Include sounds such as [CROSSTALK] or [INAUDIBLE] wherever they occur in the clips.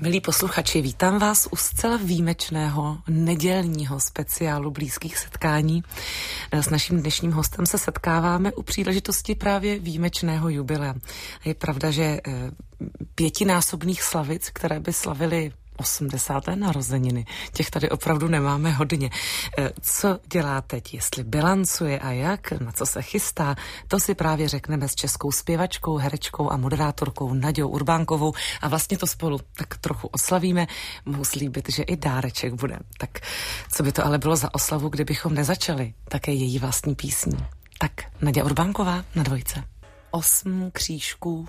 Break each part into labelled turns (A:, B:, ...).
A: Milí posluchači, vítám vás u zcela výjimečného nedělního speciálu blízkých setkání. S naším dnešním hostem se setkáváme u příležitosti právě výjimečného jubilea. Je pravda, že eh, pětinásobných slavic, které by slavili 80. narozeniny. Těch tady opravdu nemáme hodně. E, co dělá teď, jestli bilancuje a jak, na co se chystá, to si právě řekneme s českou zpěvačkou, herečkou a moderátorkou Nadějou Urbánkovou a vlastně to spolu tak trochu oslavíme. Mohu slíbit, že i dáreček bude. Tak co by to ale bylo za oslavu, kdybychom nezačali také její vlastní písní. Tak Naděja Urbánková na dvojce. Osm křížků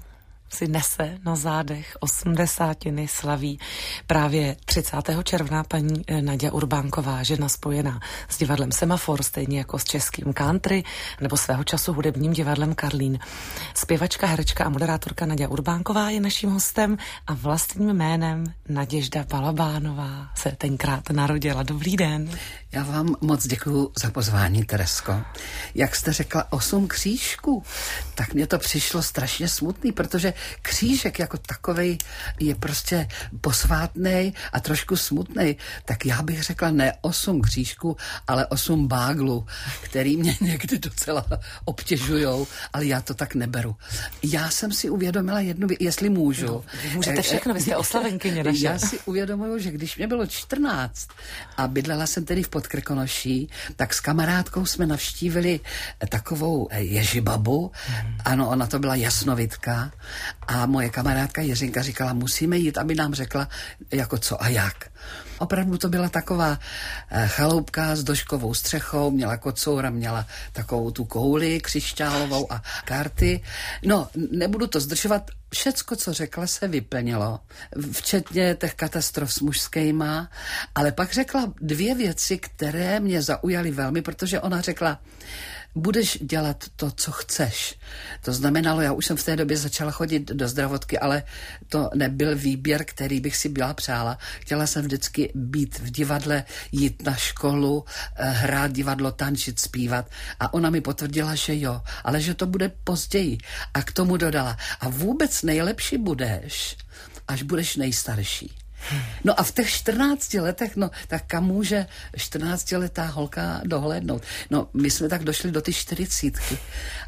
A: si nese na zádech osmdesátiny slaví právě 30. června paní eh, Nadia Urbánková, žena spojená s divadlem Semafor, stejně jako s českým country nebo svého času hudebním divadlem Karlín. Zpěvačka, herečka a moderátorka Nadia Urbánková je naším hostem a vlastním jménem Naděžda Balabánová se tenkrát narodila. Dobrý den.
B: Já vám moc děkuji za pozvání, Teresko. Jak jste řekla, osm křížků, tak mně to přišlo strašně smutný, protože křížek jako takový je prostě posvátný a trošku smutný. Tak já bych řekla ne osm křížků, ale osm báglů, který mě [LAUGHS] někdy docela obtěžují, ale já to tak neberu. Já jsem si uvědomila jednu věc, jestli můžu. No,
A: můžete všechno, vy jste [LAUGHS] oslavenkyně
B: naše. Já si uvědomuju, že když mě bylo 14 a bydlela jsem tedy v Podkrkonoší, tak s kamarádkou jsme navštívili takovou ježibabu. Hmm. Ano, ona to byla jasnovitka a moje kamarádka Jiřinka říkala, musíme jít, aby nám řekla, jako co a jak. Opravdu to byla taková eh, chaloupka s doškovou střechou, měla kocoura, měla takovou tu kouli křišťálovou a karty. No, nebudu to zdržovat, všecko, co řekla, se vyplnilo, včetně těch katastrof s mužskýma, ale pak řekla dvě věci, které mě zaujaly velmi, protože ona řekla, budeš dělat to, co chceš. To znamenalo, já už jsem v té době začala chodit do zdravotky, ale to nebyl výběr, který bych si byla přála. Chtěla jsem vždycky být v divadle, jít na školu, eh, hrát divadlo, tančit, zpívat. A ona mi potvrdila, že jo, ale že to bude později. A k tomu dodala, a vůbec nejlepší budeš, až budeš nejstarší. No a v těch 14 letech, no tak kam může 14-letá holka dohlédnout? No my jsme tak došli do ty 40.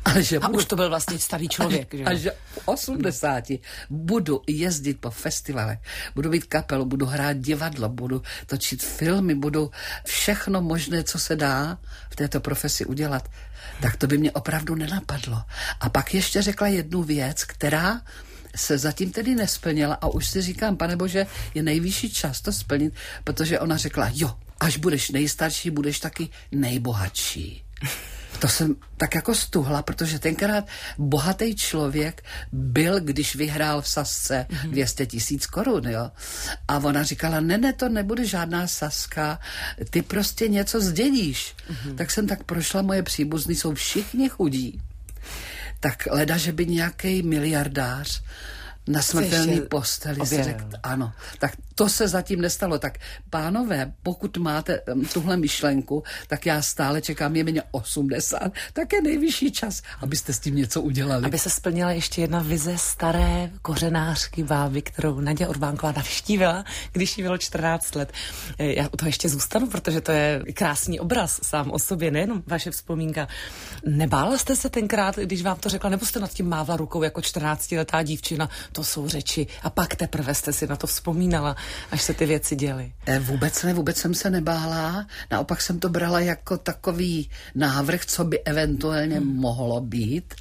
A: Ale že a budu, už to byl vlastně starý člověk.
B: A, že? a že v 80 budu jezdit po festivalech, budu mít kapelu, budu hrát divadlo, budu točit filmy, budu všechno možné, co se dá v této profesi udělat, tak to by mě opravdu nenapadlo. A pak ještě řekla jednu věc, která se zatím tedy nesplnila a už si říkám, pane bože, je nejvyšší čas to splnit, protože ona řekla, jo, až budeš nejstarší, budeš taky nejbohatší. To jsem tak jako stuhla, protože tenkrát bohatý člověk byl, když vyhrál v Sasce 200 mhm. tisíc korun, jo. A ona říkala, ne, ne, to nebude žádná Saska, ty prostě něco zdědíš. Mm-hmm. Tak jsem tak prošla, moje příbuzní jsou všichni chudí tak leda, že by nějaký miliardář na smrtelný posteli řekl, ano. Tak to se zatím nestalo. Tak pánové, pokud máte um, tuhle myšlenku, tak já stále čekám, je mě 80, tak je nejvyšší čas, abyste s tím něco udělali.
A: Aby se splnila ještě jedna vize staré kořenářky báby, kterou Nadě Orbánková navštívila, když jí bylo 14 let. E, já u toho ještě zůstanu, protože to je krásný obraz sám o sobě, nejenom vaše vzpomínka. Nebála jste se tenkrát, když vám to řekla, nebo jste nad tím mávla rukou jako 14-letá dívčina, to jsou řeči a pak teprve jste si na to vzpomínala, až se ty věci děly.
B: E, vůbec ne, vůbec jsem se nebála, naopak jsem to brala jako takový návrh, co by eventuálně hmm. mohlo být.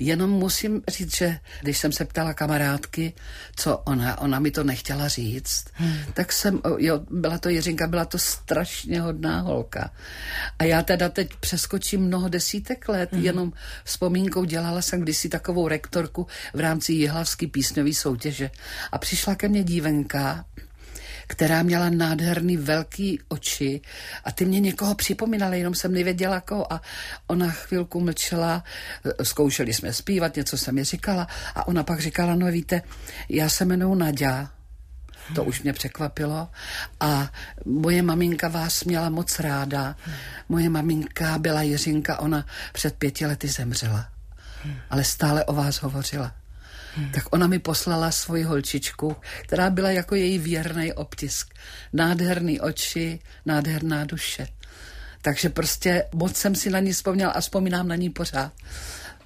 B: Jenom musím říct, že když jsem se ptala kamarádky, co ona, ona mi to nechtěla říct, hmm. tak jsem, jo, byla to Jiřinka, byla to strašně hodná holka. A já teda teď přeskočím mnoho desítek let, hmm. jenom vzpomínkou dělala jsem kdysi takovou rektorku v rámci Jihlavský písňový výběrový soutěže. A přišla ke mně dívenka, která měla nádherný velký oči a ty mě někoho připomínaly, jenom jsem nevěděla koho a ona chvilku mlčela, zkoušeli jsme zpívat, něco jsem mi říkala a ona pak říkala, no víte, já se jmenuji Nadia, to už mě překvapilo. A moje maminka vás měla moc ráda. Moje maminka byla Jiřinka, ona před pěti lety zemřela. Ale stále o vás hovořila. Tak ona mi poslala svoji holčičku, která byla jako její věrný obtisk. Nádherný oči, nádherná duše. Takže prostě moc jsem si na ní vzpomněl a vzpomínám na ní pořád.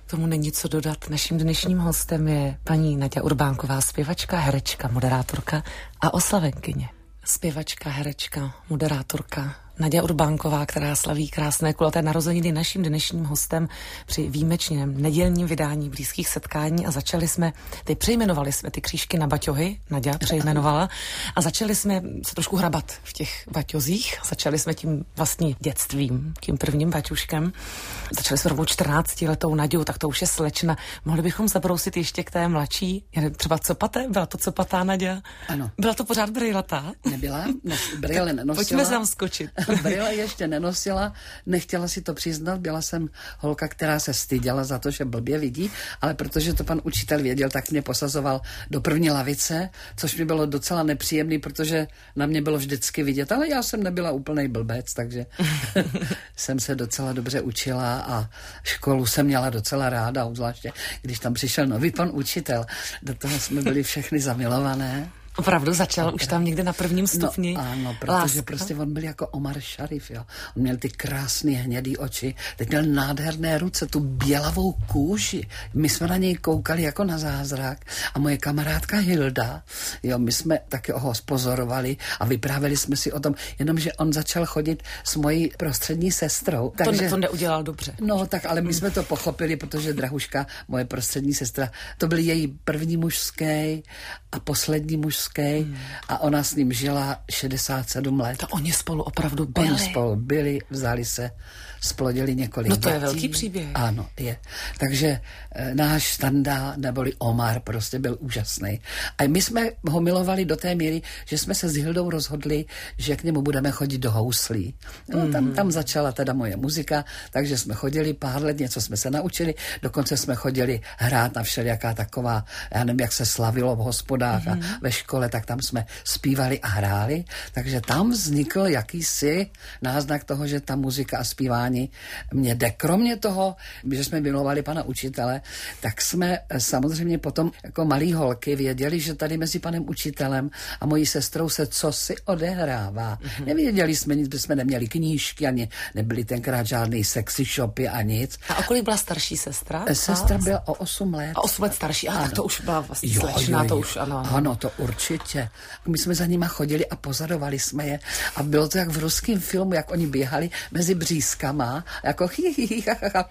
A: Tomu není co dodat. Naším dnešním hostem je paní Nadia Urbánková, zpěvačka, herečka, moderátorka a oslavenkyně. Zpěvačka, herečka, moderátorka, Nadia Urbánková, která slaví krásné kulaté narozeniny naším dnešním hostem při výjimečném nedělním vydání blízkých setkání a začali jsme, ty přejmenovali jsme ty křížky na baťohy, Nadia přejmenovala a začali jsme se trošku hrabat v těch baťozích, začali jsme tím vlastní dětstvím, tím prvním baťuškem. Začali jsme rovnou 14 letou Nadějou, tak to už je slečna. Mohli bychom zabrousit ještě k té mladší, třeba copate? Byla to copatá Nadia?
B: Ano.
A: Byla to pořád brýlatá?
B: Nebyla, ne, [LAUGHS] brýle nenosila.
A: Pojďme tam skočit.
B: Brýle ještě nenosila, nechtěla si to přiznat, byla jsem holka, která se styděla za to, že blbě vidí, ale protože to pan učitel věděl, tak mě posazoval do první lavice, což mi bylo docela nepříjemný, protože na mě bylo vždycky vidět, ale já jsem nebyla úplný blbec, takže [LAUGHS] jsem se docela dobře učila a školu jsem měla docela ráda, zvláště když tam přišel nový pan učitel. Do toho jsme byli všechny zamilované.
A: Opravdu začal už tam někde na prvním stupni.
B: No, ano, protože láska. prostě on byl jako Omar Sharif, jo. On měl ty krásné hnědé oči, teď měl nádherné ruce, tu bělavou kůži. My jsme na něj koukali jako na zázrak a moje kamarádka Hilda, jo, my jsme taky ho spozorovali a vyprávěli jsme si o tom, jenomže on začal chodit s mojí prostřední sestrou.
A: Takže, to, ne, to neudělal dobře.
B: No, tak ale my jsme to pochopili, protože Drahuška, moje prostřední sestra, to byl její první mužský a poslední mužský Ruský hmm. a ona s ním žila 67 let.
A: To oni spolu opravdu byli.
B: Oni spolu byli, vzali se splodili několik
A: No to
B: dětí.
A: je velký příběh.
B: Ano, je. Takže e, náš standa, neboli Omar, prostě byl úžasný. A my jsme ho milovali do té míry, že jsme se s Hildou rozhodli, že k němu budeme chodit do houslí. No, mm. tam, tam začala teda moje muzika, takže jsme chodili pár let, něco jsme se naučili, dokonce jsme chodili hrát na všelijaká taková, já nevím, jak se slavilo v hospodách mm. a mhm. ve škole, tak tam jsme zpívali a hráli, takže tam vznikl jakýsi náznak toho, že ta muzika a zpívání mě jde. Kromě toho, že jsme vymilovali pana učitele, tak jsme samozřejmě potom jako malí holky věděli, že tady mezi panem učitelem a mojí sestrou se co si odehrává. Mm-hmm. Nevěděli jsme nic, jsme neměli knížky, ani nebyly tenkrát žádný sexy shopy a nic.
A: A o kolik byla starší sestra?
B: Sestra byla o 8 let.
A: A 8 let starší, a tak to už byla vlastně jo, slečna, jo, jo. to už ano,
B: ano. Ano, to určitě. My jsme za nima chodili a pozorovali jsme je a bylo to jak v ruském filmu, jak oni běhali mezi břízkama jako hi, hi, ha, ha, ha,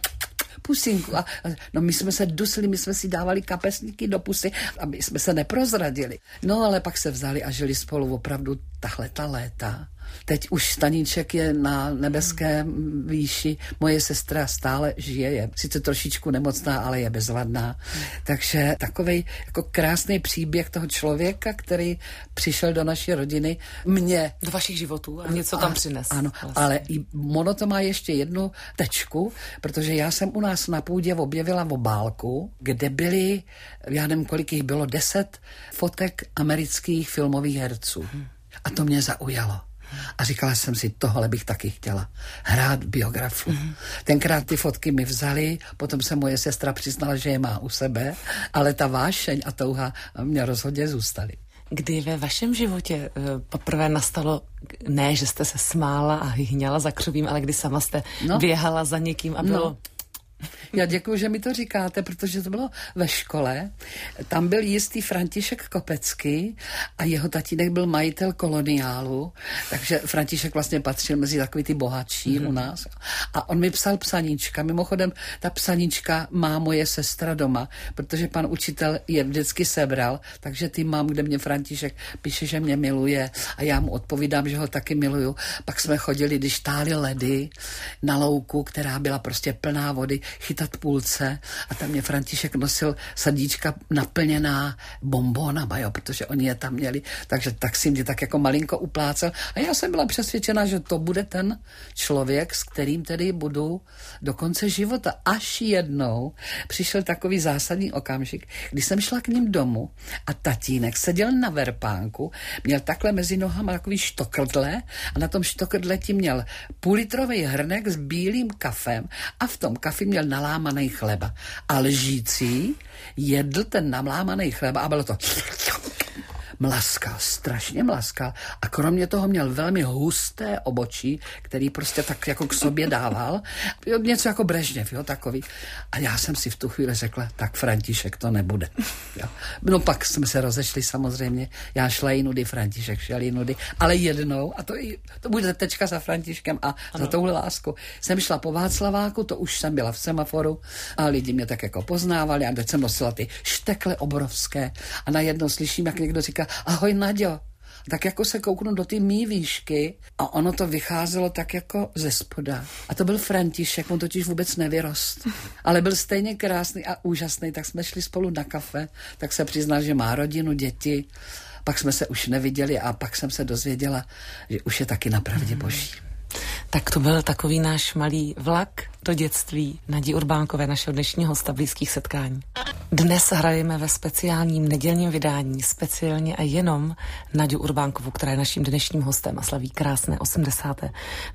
B: pusinku. A, no my jsme se dusili, my jsme si dávali kapesníky do pusy, aby jsme se neprozradili. No ale pak se vzali a žili spolu opravdu tahle ta léta. Teď už Staníček je na nebeské výši, moje sestra stále žije, je sice trošičku nemocná, ale je bezvadná. Takže takový jako krásný příběh toho člověka, který přišel do naší rodiny, mě...
A: Do vašich životů a něco tam přines.
B: Ano, vlastně. ale i Mono to má ještě jednu tečku, protože já jsem u nás na půdě objevila obálku, kde byly, já nevím, kolik jich bylo, deset fotek amerických filmových herců. A to mě zaujalo. A říkala jsem si, tohle bych taky chtěla. Hrát biografu. Mm-hmm. Tenkrát ty fotky mi vzali, potom se moje sestra přiznala, že je má u sebe, ale ta vášeň a touha mě rozhodně zůstaly.
A: Kdy ve vašem životě eh, poprvé nastalo, ne, že jste se smála a hyhňala za křovím, ale kdy sama jste no. běhala za někým a bylo... No
B: já děkuji, že mi to říkáte, protože to bylo ve škole. Tam byl jistý František Kopecký a jeho tatínek byl majitel koloniálu, takže František vlastně patřil mezi takový ty bohatší mm. u nás. A on mi psal psaníčka. Mimochodem, ta psaníčka má moje sestra doma, protože pan učitel je vždycky sebral, takže ty mám, kde mě František píše, že mě miluje a já mu odpovídám, že ho taky miluju. Pak jsme chodili, když tály ledy na louku, která byla prostě plná vody, chytat půlce. A tam mě František nosil sadíčka naplněná bombónama, jo, protože oni je tam měli, takže tak si mě tak jako malinko uplácel. A já jsem byla přesvědčena, že to bude ten člověk, s kterým tedy budu do konce života. Až jednou přišel takový zásadní okamžik, kdy jsem šla k ním domů a tatínek seděl na verpánku, měl takhle mezi nohama takový štokrdle a na tom štokrdle ti měl půlitrový hrnek s bílým kafem a v tom kafi měl měl nalámaný chleba. A lžící jedl ten nalámaný chleba a bylo to mlaskal, strašně mlaskal a kromě toho měl velmi husté obočí, který prostě tak jako k sobě dával. Jo, něco jako Brežněv, jo, takový. A já jsem si v tu chvíli řekla, tak František to nebude. Jo. No pak jsme se rozešli samozřejmě. Já šla jinudy, František šel jinudy, ale jednou, a to, to bude tečka za Františkem a ano. za touhle lásku. Jsem šla po Václaváku, to už jsem byla v semaforu a lidi mě tak jako poznávali a teď jsem nosila ty štekle obrovské a najednou slyším, jak někdo říká, ahoj Naďo. Tak jako se kouknu do ty mý výšky a ono to vycházelo tak jako ze spoda. A to byl František, on totiž vůbec nevyrost. Ale byl stejně krásný a úžasný, tak jsme šli spolu na kafe, tak se přiznal, že má rodinu, děti. Pak jsme se už neviděli a pak jsem se dozvěděla, že už je taky na pravdě boží.
A: Tak to byl takový náš malý vlak do dětství Nadí Urbánkové, našeho dnešního hosta blízkých setkání. Dnes hrajeme ve speciálním nedělním vydání speciálně a jenom Naďu Urbánkovu, která je naším dnešním hostem a slaví krásné 80.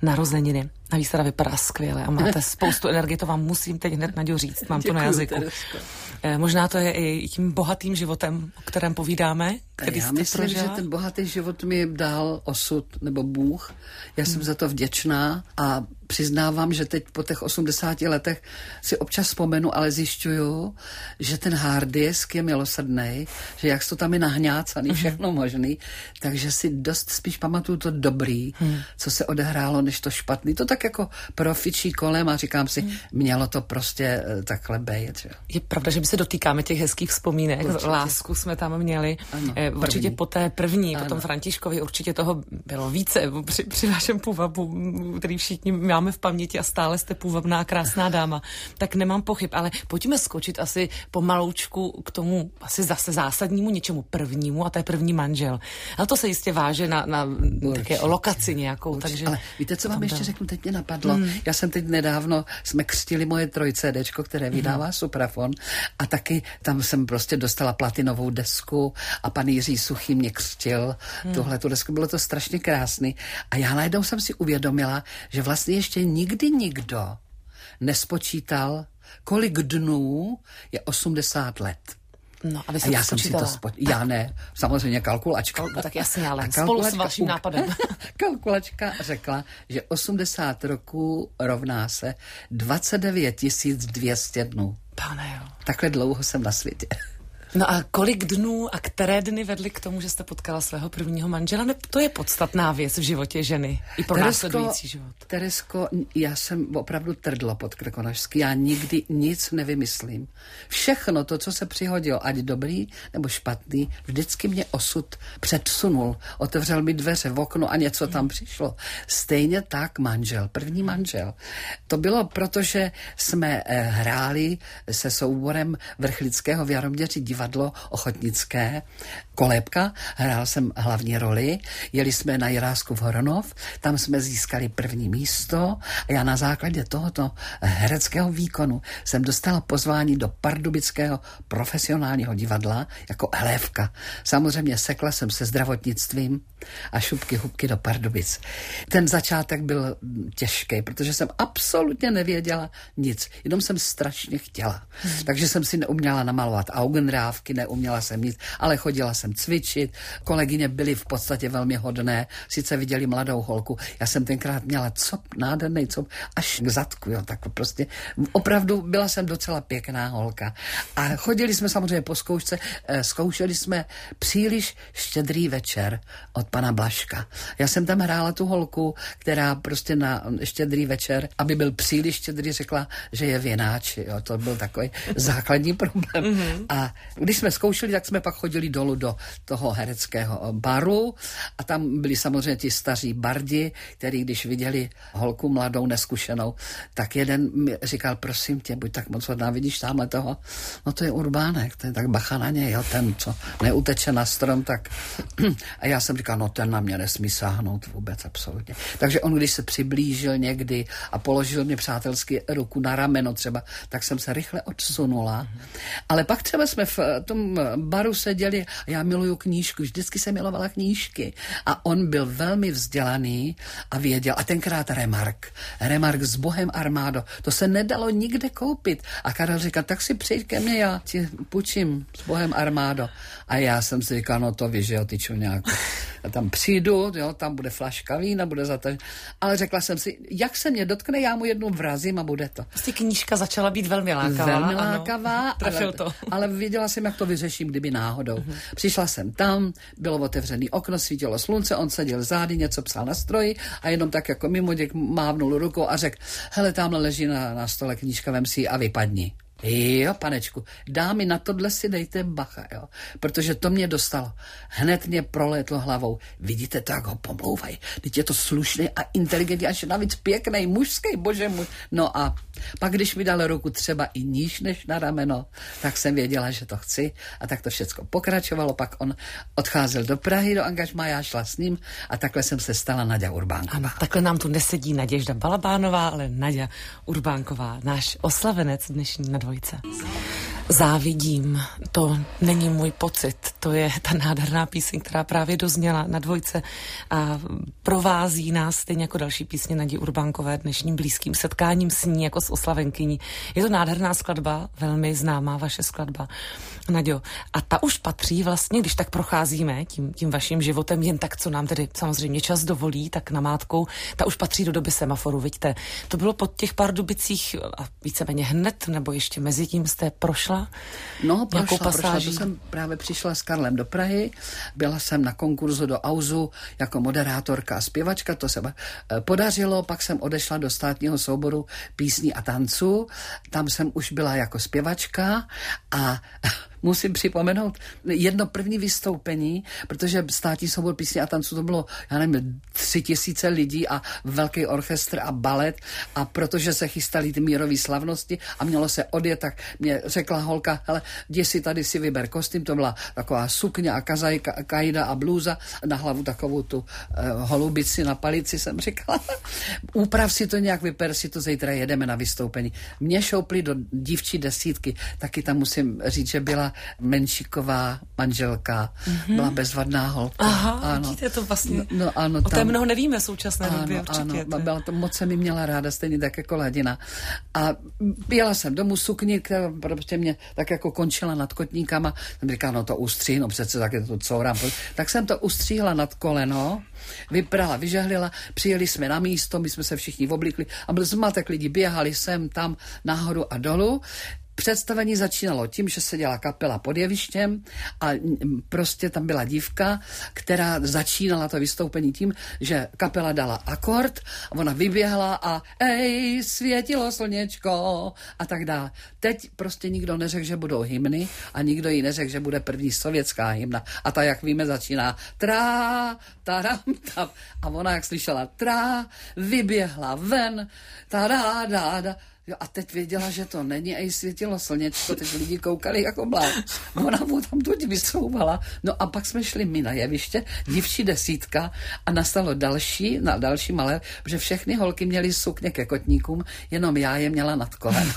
A: narozeniny. Navíc teda vypadá skvěle a máte [LAUGHS] spoustu energie, to vám musím teď hned Naďu říct, mám Děkuju, to na jazyku. Teresko. Eh, možná to je i tím bohatým životem, o kterém povídáme, který
B: Já myslím, prožila. že ten bohatý život mi dal osud nebo Bůh. Já jsem hmm. za to vděčná a přiznávám, že teď po těch 80 letech si občas vzpomenu, ale zjišťuju, že ten hard disk je milosrdný, že jak to tam je nahňácaný, mhm. všechno možný, takže si dost spíš pamatuju to dobrý, mm. co se odehrálo, než to špatný. To tak jako profičí kolem a říkám si, mm. mělo to prostě eh, takhle být.
A: Je pravda, že my se dotýkáme těch hezkých vzpomínek, určitě. lásku jsme tam měli. Ano, eh, určitě po té první, ano. po tom Františkovi, určitě toho bylo více při, při vašem půvabu, který všichni máme v paměti a stále jste půvabná, krásná dáma, tak nemám pochyb, ale pojďme skočit asi pomaloučku k tomu asi zase zásadnímu něčemu prvnímu a to je první manžel. Ale to se jistě váže na, na také lokaci nějakou. Určitě. Takže
B: ale víte, co vám ještě byl? řeknu, teď mě napadlo. Hmm. Já jsem teď nedávno, jsme křtili moje trojcédečko, které hmm. vydává hmm. Suprafon a taky tam jsem prostě dostala platinovou desku a pan Jiří Suchý mě křtil hmm. tuhle tu desku. Bylo to strašně krásný. A já najednou jsem si uvědomila, že vlastně ještě nikdy nikdo nespočítal, kolik dnů je 80 let.
A: No, aby a já jsem si to spo...
B: Já ne, samozřejmě kalkulačka.
A: Kalku, tak jasně, ale spolu s vaším nápadem. [LAUGHS]
B: kalkulačka řekla, že 80 roků rovná se 29 200 dnů.
A: Pane jo.
B: Takhle dlouho jsem na světě.
A: No a kolik dnů a které dny vedly k tomu, že jste potkala svého prvního manžela? Ne, to je podstatná věc v životě ženy i pro Teresko, následující život.
B: Teresko, já jsem opravdu trdla pod Krkonožský. Já nikdy nic nevymyslím. Všechno to, co se přihodilo, ať dobrý nebo špatný, vždycky mě osud předsunul. Otevřel mi dveře v okno a něco tam přišlo. Stejně tak manžel, první manžel. To bylo proto, že jsme eh, hráli se souborem Vrchlického v Jaroměři divadla divadlo ochotnické Kolébka, hrál jsem hlavní roli, jeli jsme na Jirásku v Horonov, tam jsme získali první místo a já na základě tohoto hereckého výkonu jsem dostala pozvání do Pardubického profesionálního divadla jako hlévka. Samozřejmě sekla jsem se zdravotnictvím a šupky hubky do Pardubic. Ten začátek byl těžký, protože jsem absolutně nevěděla nic, jenom jsem strašně chtěla. Hmm. Takže jsem si neuměla namalovat augenrávky, neuměla jsem nic, ale chodila jsem cvičit. Kolegyně byly v podstatě velmi hodné, sice viděli mladou holku. Já jsem tenkrát měla cop, nádherný cop, až k zadku, jo, tak prostě opravdu byla jsem docela pěkná holka. A chodili jsme samozřejmě po zkoušce, eh, zkoušeli jsme příliš štědrý večer od pana Blaška. Já jsem tam hrála tu holku, která prostě na štědrý večer, aby byl příliš štědrý, řekla, že je věnáč. Jo, to byl takový [LAUGHS] základní problém. Mm-hmm. A když jsme zkoušeli, tak jsme pak chodili dolů do toho hereckého baru a tam byli samozřejmě ti staří bardi, kteří když viděli holku mladou, neskušenou, tak jeden mi říkal, prosím tě, buď tak moc hodná, vidíš tamhle toho? No to je Urbánek, to je tak bacha na něj, jo, ten, co neuteče na strom, tak... [CLEARS THROAT] a já jsem říkal, no ten na mě nesmí sáhnout vůbec, absolutně. Takže on, když se přiblížil někdy a položil mě přátelsky ruku na rameno třeba, tak jsem se rychle odsunula. Ale pak třeba jsme v tom baru seděli a já miluju knížku, vždycky jsem milovala knížky. A on byl velmi vzdělaný a věděl, a tenkrát Remark, Remark s Bohem Armádo, to se nedalo nikde koupit. A Karel říkal, tak si přijď ke mně, já ti půjčím s Bohem Armádo. A já jsem si říkal, no to víš, že jo, ty čuňáku. Já tam přijdu, jo, tam bude flaška vína, bude za to. Ale řekla jsem si, jak se mě dotkne, já mu jednu vrazím a bude to.
A: Prostě knížka začala být velmi lákavá.
B: Velmi lákavá, ano, ale, to. ale věděla jsem, jak to vyřeším, kdyby náhodou. Uh-huh. Přišla jsem tam, bylo otevřené okno, svítilo slunce, on seděl zády, něco psal na stroji a jenom tak jako mimo děk mávnul rukou a řekl, hele, tamhle leží na, na stole knížka, vem si a vypadni. Jo, panečku, dámy, na tohle si dejte bacha, jo, protože to mě dostalo. Hned mě prolétlo hlavou. Vidíte to, jak ho pomlouvají. Teď je to slušný a inteligentní, až navíc pěkný, mužský, bože můj. No a pak, když mi dal ruku třeba i níž než na rameno, tak jsem věděla, že to chci a tak to všechno pokračovalo. Pak on odcházel do Prahy, do angažma, já šla s ním a takhle jsem se stala Nadia Urbánková.
A: Ano, takhle nám tu nesedí Naděžda Balabánová, ale Nadia Urbánková, náš oslavenec dnešní na dvojce. Závidím, to není můj pocit, to je ta nádherná píseň, která právě dozněla na dvojce a provází nás stejně jako další písně Nadí Urbánkové dnešním blízkým setkáním s ní jako s oslavenkyní. Je to nádherná skladba, velmi známá vaše skladba, Naďo. A ta už patří vlastně, když tak procházíme tím, tím vaším životem, jen tak, co nám tedy samozřejmě čas dovolí, tak na mátkou, ta už patří do doby semaforu, vidíte. To bylo po těch pár dubicích a víceméně hned, nebo ještě mezi tím jste prošla?
B: No, prošla, prošla, to jsem právě přišla s Karlem do Prahy, byla jsem na konkurzu do Auzu jako moderátorka a zpěvačka, to se eh, podařilo, pak jsem odešla do státního souboru písní a tanců, tam jsem už byla jako zpěvačka a [LAUGHS] musím připomenout jedno první vystoupení, protože státní soubor písně a tanců to bylo, já nevím, tři tisíce lidí a velký orchestr a balet. A protože se chystali ty mírové slavnosti a mělo se odjet, tak mě řekla holka, hele, jdi si tady si vyber kostým, to byla taková sukně a kazajka, kajda a blůza, na hlavu takovou tu uh, holubici na palici jsem říkala, [LAUGHS] úprav si to nějak, vyper si to, zítra jedeme na vystoupení. Mě šoupli do dívčí desítky, taky tam musím říct, že byla Menšiková manželka, mm-hmm. byla bezvadná holka.
A: Aha, ano. vidíte to vlastně. No, no ano, o té mnoho nevíme v současné ano, době určitě.
B: Ano, byla to, moc se mi měla ráda, stejně tak jako Ladina. A jela jsem domů sukni, která prostě mě tak jako končila nad kotníkama. Jsem říkala, no to ustří, no přece tak je to courám. Tak jsem to ustříhla nad koleno, vyprala, vyžehlila, přijeli jsme na místo, my jsme se všichni oblíkli a byl zmatek lidi, běhali sem, tam, nahoru a dolů. Představení začínalo tím, že se dělala kapela pod jevištěm a prostě tam byla dívka, která začínala to vystoupení tím, že kapela dala akord, ona vyběhla a ej, světilo slněčko a tak dále. Teď prostě nikdo neřekl, že budou hymny a nikdo jí neřekl, že bude první sovětská hymna. A ta, jak víme, začíná trá, taram, tam. A ona, jak slyšela trá, vyběhla ven, tará, dá, dá Jo, a teď věděla, že to není a jí světilo slněčko, teď lidi koukali jako blá. Ona mu tam tuď vysouvala. No a pak jsme šli my na jeviště, divčí desítka a nastalo další, na další malé, protože všechny holky měly sukně ke kotníkům, jenom já je měla nad kolem.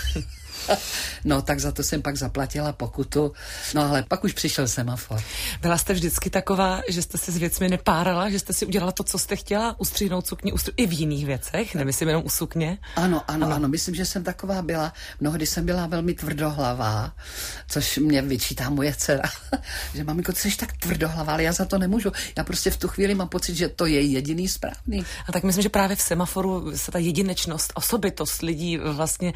B: [LAUGHS] no, tak za to jsem pak zaplatila pokutu. No, ale pak už přišel semafor.
A: Byla jste vždycky taková, že jste se s věcmi nepárala, že jste si udělala to, co jste chtěla, ustříhnout sukni ustří... i v jiných věcech, nemyslím jenom u sukně?
B: Ano, ano, ano, ano, myslím, že jsem taková byla. Mnohdy jsem byla velmi tvrdohlavá, což mě vyčítá moje dcera, [LAUGHS] že maminko, ty jsi tak tvrdohlavá, ale já za to nemůžu. Já prostě v tu chvíli mám pocit, že to je jediný správný.
A: A tak myslím, že právě v semaforu se ta jedinečnost, osobitost lidí vlastně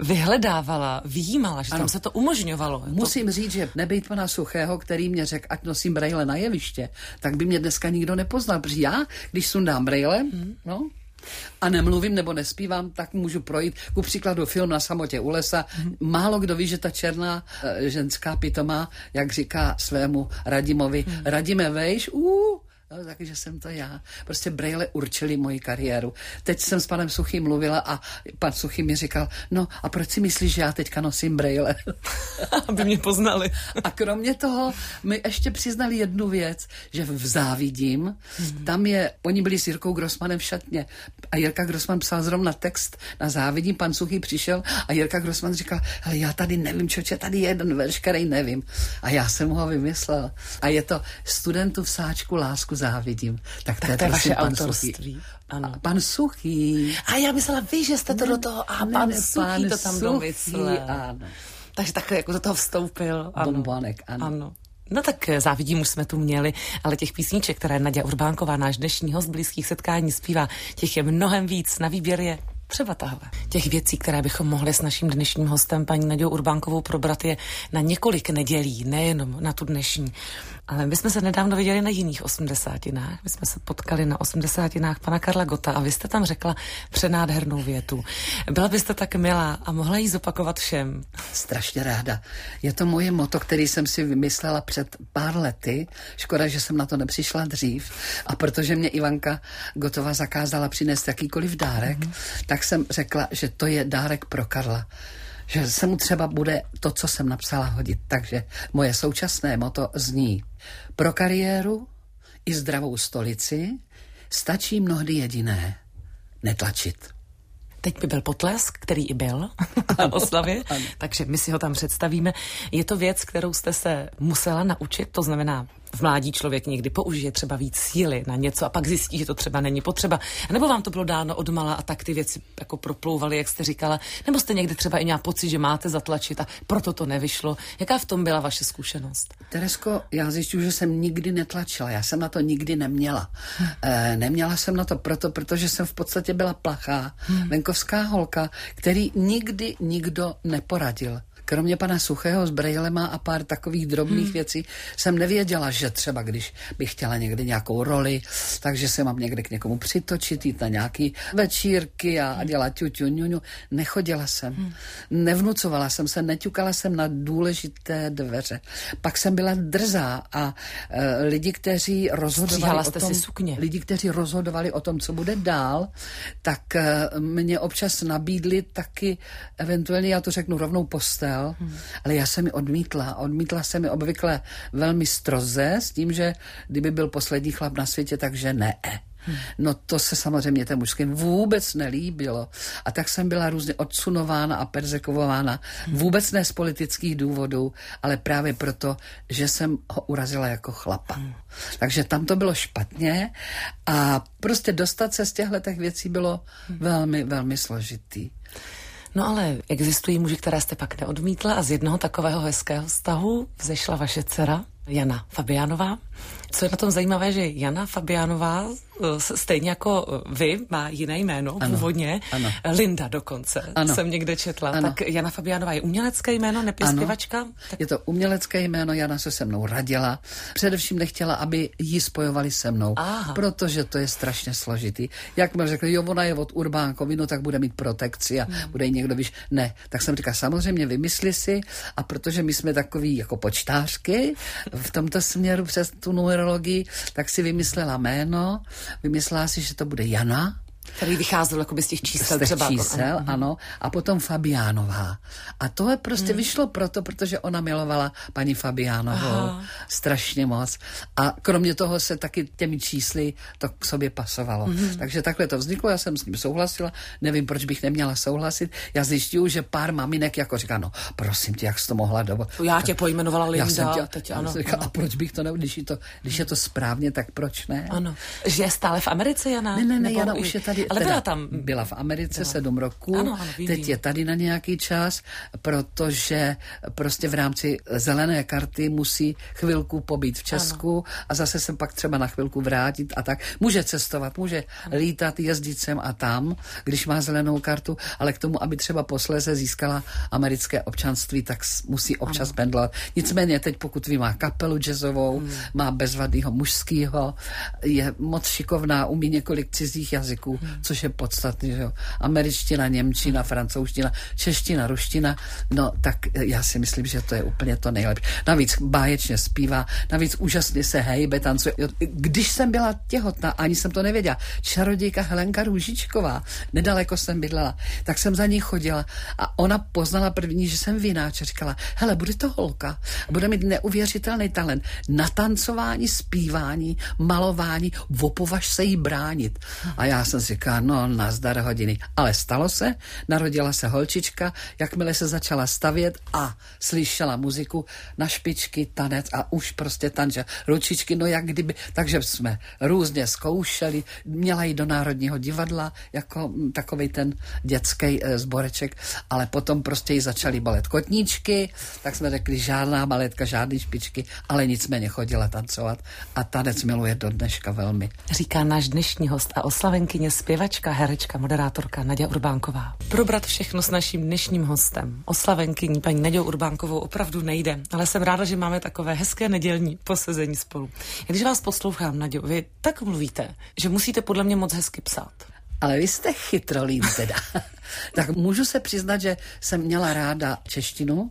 A: vyhledá dávala, výjímala, že ano. tam se to umožňovalo.
B: Musím to... říct, že nebejt pana Suchého, který mě řekl, ať nosím brejle na jeviště, tak by mě dneska nikdo nepoznal, protože já, když sundám brejle, hmm. no, a nemluvím nebo nespívám, tak můžu projít. Ku příkladu film na samotě u lesa. Mm. Málo kdo ví, že ta černá e, ženská pitomá, jak říká svému Radimovi, mm. Radime vejš, uh, No, takže jsem to já. Prostě Braille určili moji kariéru. Teď jsem s panem Suchým mluvila a pan Suchý mi říkal, no a proč si myslíš, že já teďka nosím Braille? [LAUGHS]
A: Aby mě poznali.
B: a kromě toho mi ještě přiznali jednu věc, že v Závidím, hmm. tam je, oni byli s Jirkou Grossmanem v šatně a Jirka Grossman psal zrovna text na Závidím, pan Suchý přišel a Jirka Grossman říkal, hele, já tady nevím, čo tady je jeden verš, který nevím. A já jsem ho vymyslel. A je to studentu v sáčku lásku závidím.
A: Tak, tak to je, to je vaše pan autorství. Suchý.
B: Ano. A pan Suchý.
A: A já myslela, vy, že jste to ne, do toho, a ne, pan ne, Suchý pan to tam domyslel.
B: Ano.
A: Takže takhle jako do toho vstoupil.
B: Ano. Bombonek, ano.
A: ano. No tak eh, závidím už jsme tu měli, ale těch písniček, které Nadia Urbánková, náš dnešní host blízkých setkání zpívá, těch je mnohem víc. Na výběr je Třeba tahle. Těch věcí, které bychom mohli s naším dnešním hostem, paní Nadějou Urbánkovou, probrat je na několik nedělí, nejenom na tu dnešní. Ale my jsme se nedávno viděli na jiných osmdesátinách. My jsme se potkali na osmdesátinách pana Karla Gota a vy jste tam řekla přenádhernou větu. Byla byste tak milá a mohla jí zopakovat všem.
B: Strašně ráda. Je to moje moto, který jsem si vymyslela před pár lety. Škoda, že jsem na to nepřišla dřív. A protože mě Ivanka Gotová zakázala přinést jakýkoliv dárek, mm-hmm. tak jsem řekla, že to je dárek pro Karla že se mu třeba bude to, co jsem napsala, hodit. Takže moje současné moto zní pro kariéru i zdravou stolici stačí mnohdy jediné netlačit.
A: Teď by byl potlesk, který i byl [LAUGHS] na oslavě, takže my si ho tam představíme. Je to věc, kterou jste se musela naučit, to znamená v mládí člověk někdy použije třeba víc síly na něco a pak zjistí, že to třeba není potřeba. A nebo vám to bylo dáno odmala a tak ty věci jako proplouvaly, jak jste říkala, nebo jste někdy třeba i měla pocit, že máte zatlačit a proto to nevyšlo. Jaká v tom byla vaše zkušenost?
B: Teresko, já zjišťuji, že jsem nikdy netlačila, já jsem na to nikdy neměla. E, neměla jsem na to proto, protože jsem v podstatě byla plachá, hmm. venkovská holka, který nikdy nikdo neporadil kromě pana Suchého s Brejlema a pár takových drobných hmm. věcí jsem nevěděla, že třeba když bych chtěla někdy nějakou roli, takže se mám někde k někomu přitočit, jít na nějaký večírky a, a dělat ťuťu, ňuňu. Nechodila jsem. Hmm. Nevnucovala jsem se, neťukala jsem na důležité dveře. Pak jsem byla drzá a e, lidi, kteří rozhodovali
A: o tom, si sukně.
B: lidi, kteří rozhodovali o tom, co bude dál, tak e, mě občas nabídli taky eventuálně, já to řeknu rovnou postel, dál, hmm. ale já jsem mi odmítla. Odmítla jsem mi obvykle velmi stroze s tím, že kdyby byl poslední chlap na světě, takže ne. Hmm. No to se samozřejmě těm mužským vůbec nelíbilo. A tak jsem byla různě odsunována a perzekována. Hmm. Vůbec ne z politických důvodů, ale právě proto, že jsem ho urazila jako chlapa. Hmm. Takže tam to bylo špatně a prostě dostat se z těchto věcí bylo hmm. velmi, velmi složitý.
A: No ale existují muži, které jste pak neodmítla a z jednoho takového hezkého vztahu vzešla vaše dcera Jana Fabianová. Co je na tom zajímavé, že Jana Fabianová Eh, stejně jako eh, vy, má jiné jméno ano, původně, ano. Linda dokonce, ano. jsem někde četla. Ano. Tak Jana Fabiánová je umělecké jméno, nepěstěvačka? Tak...
B: Je to umělecké jméno, Jana se se mnou radila. Především nechtěla, aby ji spojovali se mnou, Aha. protože to je strašně složitý. Jak mi řekli, jo, ona je od Urbánkovi, no tak bude mít protekci a hmm. bude jí někdo, víš, ne. Tak jsem říkal, samozřejmě vymysli si a protože my jsme takový jako počtářky v tomto směru přes tu numerologii, tak si vymyslela jméno. Vymyslela si, že to bude Jana,
A: který vycházel jako z těch čísel
B: z těch
A: třeba.
B: čísel, ano. ano. A potom Fabiánová. A to je prostě hmm. vyšlo proto, protože ona milovala paní Fabiánovou Aha. strašně moc. A kromě toho se taky těmi čísly to k sobě pasovalo. Hmm. Takže takhle to vzniklo, já jsem s ním souhlasila, nevím, proč bych neměla souhlasit. Já zjišťuju, že pár maminek jako říká, no prosím tě, jak jsi to mohla dobo.
A: Já tě pojmenovala Linda. Já jsem tě,
B: teď, ano, říkala, ano. A proč bych to ne, když je to, když je to správně, tak proč ne?
A: Ano. Že je stále v Americe, Jana?
B: Ne, ne, ne, Jana už je tady
A: ale teda byla tam.
B: Byla v Americe byla. sedm roků, ano, ano, vím, teď vím. je tady na nějaký čas, protože prostě v rámci zelené karty musí chvilku pobít v Česku ano. a zase se pak třeba na chvilku vrátit a tak. Může cestovat, může ano. lítat, jezdit sem a tam, když má zelenou kartu, ale k tomu, aby třeba posléze získala americké občanství, tak musí občas ano. pendlovat. Nicméně teď, pokud ví, má kapelu jazzovou, hmm. má bezvadného mužského, je moc šikovná, umí několik cizích jazyků. Což je podstatný, že jo. Američtina, němčina, francouzština, čeština, ruština, no tak já si myslím, že to je úplně to nejlepší. Navíc báječně zpívá, navíc úžasně se hejbe, tancuje. Když jsem byla těhotná, ani jsem to nevěděla, čarodějka Helenka Růžičková, nedaleko jsem bydlela, tak jsem za ní chodila a ona poznala první, že jsem vináč. Říkala, hele, bude to holka, bude mít neuvěřitelný talent na tancování, zpívání, malování, opovaž se jí bránit. A já jsem si říkala, no nazdar hodiny. Ale stalo se, narodila se holčička, jakmile se začala stavět a slyšela muziku na špičky, tanec a už prostě tanče. Ručičky, no jak kdyby, takže jsme různě zkoušeli, měla jít do Národního divadla jako mm, takový ten dětský e, zboreček, ale potom prostě jí začaly balet kotníčky, tak jsme řekli žádná baletka, žádný špičky, ale nicméně chodila tancovat a tanec miluje do dneška velmi.
A: Říká náš dnešní host a oslavenkyně zpěvačka, herečka, moderátorka Nadia Urbánková. Probrat všechno s naším dnešním hostem, oslavenkyní paní Nadějou Urbánkovou opravdu nejde, ale jsem ráda, že máme takové hezké nedělní posezení spolu. Když vás poslouchám, Nadějo, vy tak mluvíte, že musíte podle mě moc hezky psát.
B: Ale vy jste chytrolín teda. [LAUGHS] tak můžu se přiznat, že jsem měla ráda češtinu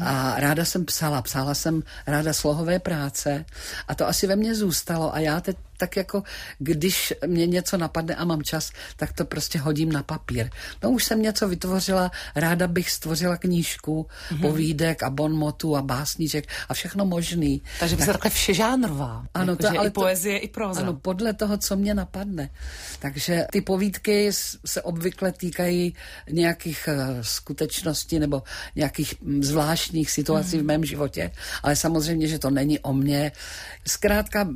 B: a ráda jsem psala. Psala jsem ráda slohové práce a to asi ve mně zůstalo a já teď tak jako když mě něco napadne a mám čas, tak to prostě hodím na papír. No už jsem něco vytvořila, ráda bych stvořila knížku, mm-hmm. povídek a bonmotu a básníček a všechno možný.
A: Takže tak, takhle všežánrová.
B: Ano,
A: jako, to, ale i poezie, to, i proza.
B: Ano, podle toho, co mě napadne. Takže ty povídky se obvykle týkají nějakých uh, skutečností nebo nějakých mm, zvláštních situací mm. v mém životě, ale samozřejmě, že to není o mně. Zkrátka,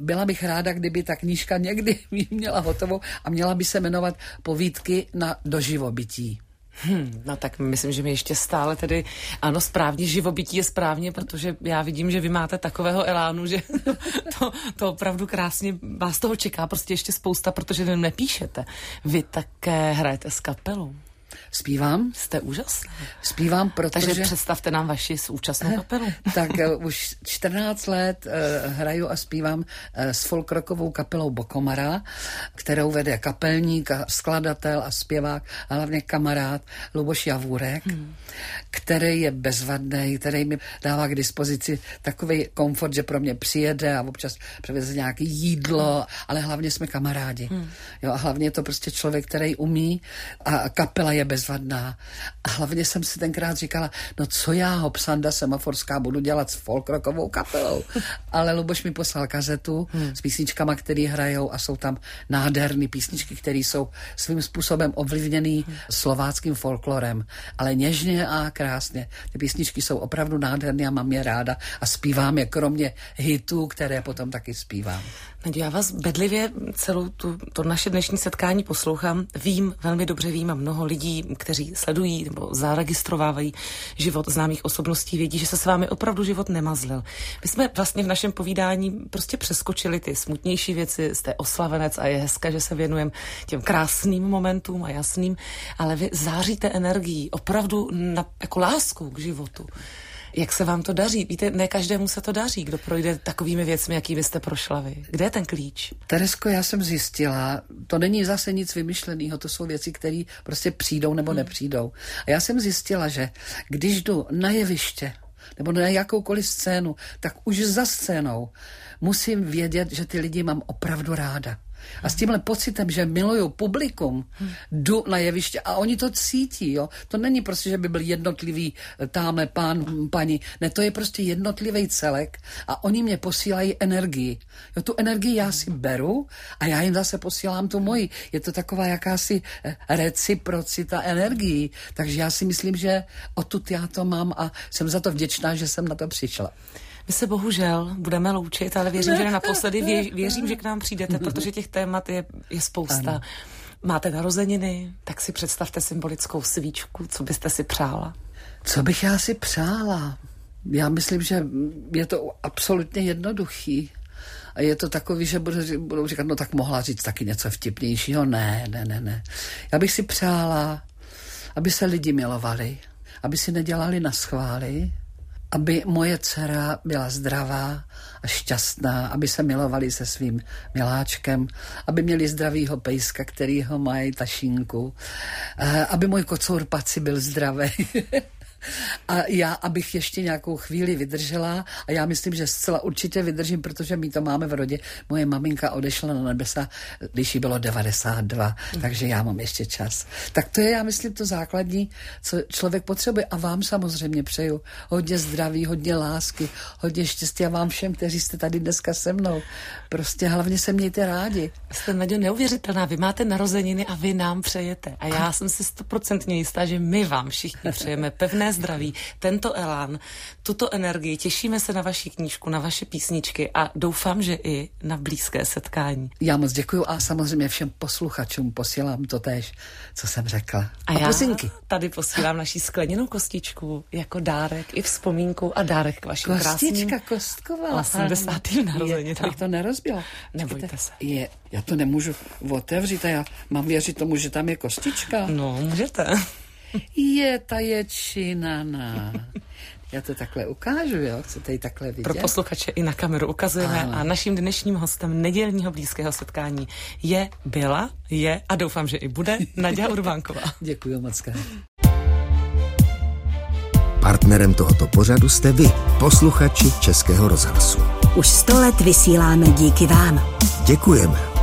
B: byla bych ráda, kdyby ta knížka někdy [LAUGHS] měla hotovou a měla by se jmenovat Povídky na doživobytí.
A: Hmm, no tak myslím, že mi ještě stále tedy, ano, správně, živobytí je správně, protože já vidím, že vy máte takového elánu, že [LAUGHS] to, to opravdu krásně vás toho čeká prostě ještě spousta, protože nepíšete. Vy také hrajete s kapelou.
B: Zpívám.
A: Jste úžasná.
B: Zpívám, protože...
A: Takže představte nám vaši současnou kapelu. [LAUGHS]
B: tak uh, už 14 let uh, hraju a zpívám uh, s folkrokovou kapelou Bokomara, kterou vede kapelník, a skladatel a zpěvák, a hlavně kamarád Luboš Javůrek, hmm. který je bezvadný, který mi dává k dispozici takový komfort, že pro mě přijede a občas převeze nějaké jídlo, ale hlavně jsme kamarádi. Hmm. Jo, a hlavně je to prostě člověk, který umí a kapela je bezvadná. A hlavně jsem si tenkrát říkala, no co já, Hopsanda semaforská, budu dělat s folkrokovou kapelou. [LAUGHS] Ale Luboš mi poslal kazetu hmm. s písničkama, které hrajou a jsou tam nádherné písničky, které jsou svým způsobem ovlivněný hmm. slováckým folklorem, ale něžně a krásně. Ty písničky jsou opravdu nádherné a mám je ráda a zpívám je kromě hitů, které potom taky zpívám.
A: Naděja, já vás bedlivě celou tu, to naše dnešní setkání poslouchám. Vím, velmi dobře vím a mnoho lidí, kteří sledují nebo zaregistrovávají život známých osobností, vědí, že se s vámi opravdu život nemazlil. My jsme vlastně v našem povídání prostě přeskočili ty smutnější věci, jste oslavenec a je hezké, že se věnujeme těm krásným momentům a jasným, ale vy záříte energií, opravdu na, jako lásku k životu. Jak se vám to daří? Víte, ne každému se to daří, kdo projde takovými věcmi, jakými jste prošla vy. Kde je ten klíč?
B: Teresko, já jsem zjistila, to není zase nic vymyšleného, to jsou věci, které prostě přijdou nebo hmm. nepřijdou. A já jsem zjistila, že když jdu na jeviště, nebo na jakoukoliv scénu, tak už za scénou musím vědět, že ty lidi mám opravdu ráda. A s tímhle pocitem, že miluju publikum, jdu na jeviště a oni to cítí, jo. To není prostě, že by byl jednotlivý eh, tamhle pán, paní. Ne, to je prostě jednotlivý celek a oni mě posílají energii. Jo, tu energii já si beru a já jim zase posílám tu moji. Je to taková jakási eh, reciprocita energií. Takže já si myslím, že odtud já to mám a jsem za to vděčná, že jsem na to přišla.
A: My se bohužel budeme loučit, ale věřím, že naposledy vě, [LAUGHS] věřím, že k nám přijdete, protože těch témat je, je spousta. Ano. Máte narozeniny, tak si představte symbolickou svíčku, co byste si přála.
B: Co bych já si přála? Já myslím, že je to absolutně jednoduchý. A je to takový, že budou říkat, no tak mohla říct taky něco vtipnějšího. Ne, ne, ne, ne. Já bych si přála, aby se lidi milovali, aby si nedělali na schvály, aby moje dcera byla zdravá a šťastná, aby se milovali se svým miláčkem, aby měli zdravýho pejska, který ho mají tašínku, eh, aby můj kocour paci byl zdravý. [LAUGHS] A já, abych ještě nějakou chvíli vydržela, a já myslím, že zcela určitě vydržím, protože my to máme v rodě. Moje maminka odešla na nebesa, když jí bylo 92, mm. takže já mám ještě čas. Tak to je, já myslím, to základní, co člověk potřebuje. A vám samozřejmě přeju hodně zdraví, hodně lásky, hodně štěstí a vám všem, kteří jste tady dneska se mnou. Prostě hlavně se mějte rádi.
A: Jste, Nadějo, neuvěřitelná. Vy máte narozeniny a vy nám přejete. A já a... jsem si stoprocentně jistá, že my vám všichni přejeme pevné zdraví, tento elán, tuto energii. Těšíme se na vaši knížku, na vaše písničky a doufám, že i na blízké setkání.
B: Já moc děkuji a samozřejmě všem posluchačům posílám to tež, co jsem řekla.
A: A, a já pozinky. tady posílám naší skleněnou kostičku jako dárek i vzpomínku a dárek k vašim
B: Kostička
A: krásným
B: kostková.
A: 80. narozeninám.
B: to nerozbila.
A: Nebojte se.
B: Je, já to nemůžu otevřít a já mám věřit tomu, že tam je kostička.
A: No, můžete.
B: Je, ta je činaná. Já to takhle ukážu, jo? Chcete ji takhle vidět?
A: Pro posluchače i na kameru ukazujeme ano. a naším dnešním hostem nedělního blízkého setkání je, byla, je a doufám, že i bude Nadia [LAUGHS] Urbánková.
B: Děkuji moc.
C: Partnerem tohoto pořadu jste vy, posluchači Českého rozhlasu.
D: Už sto let vysíláme díky vám.
C: Děkujeme.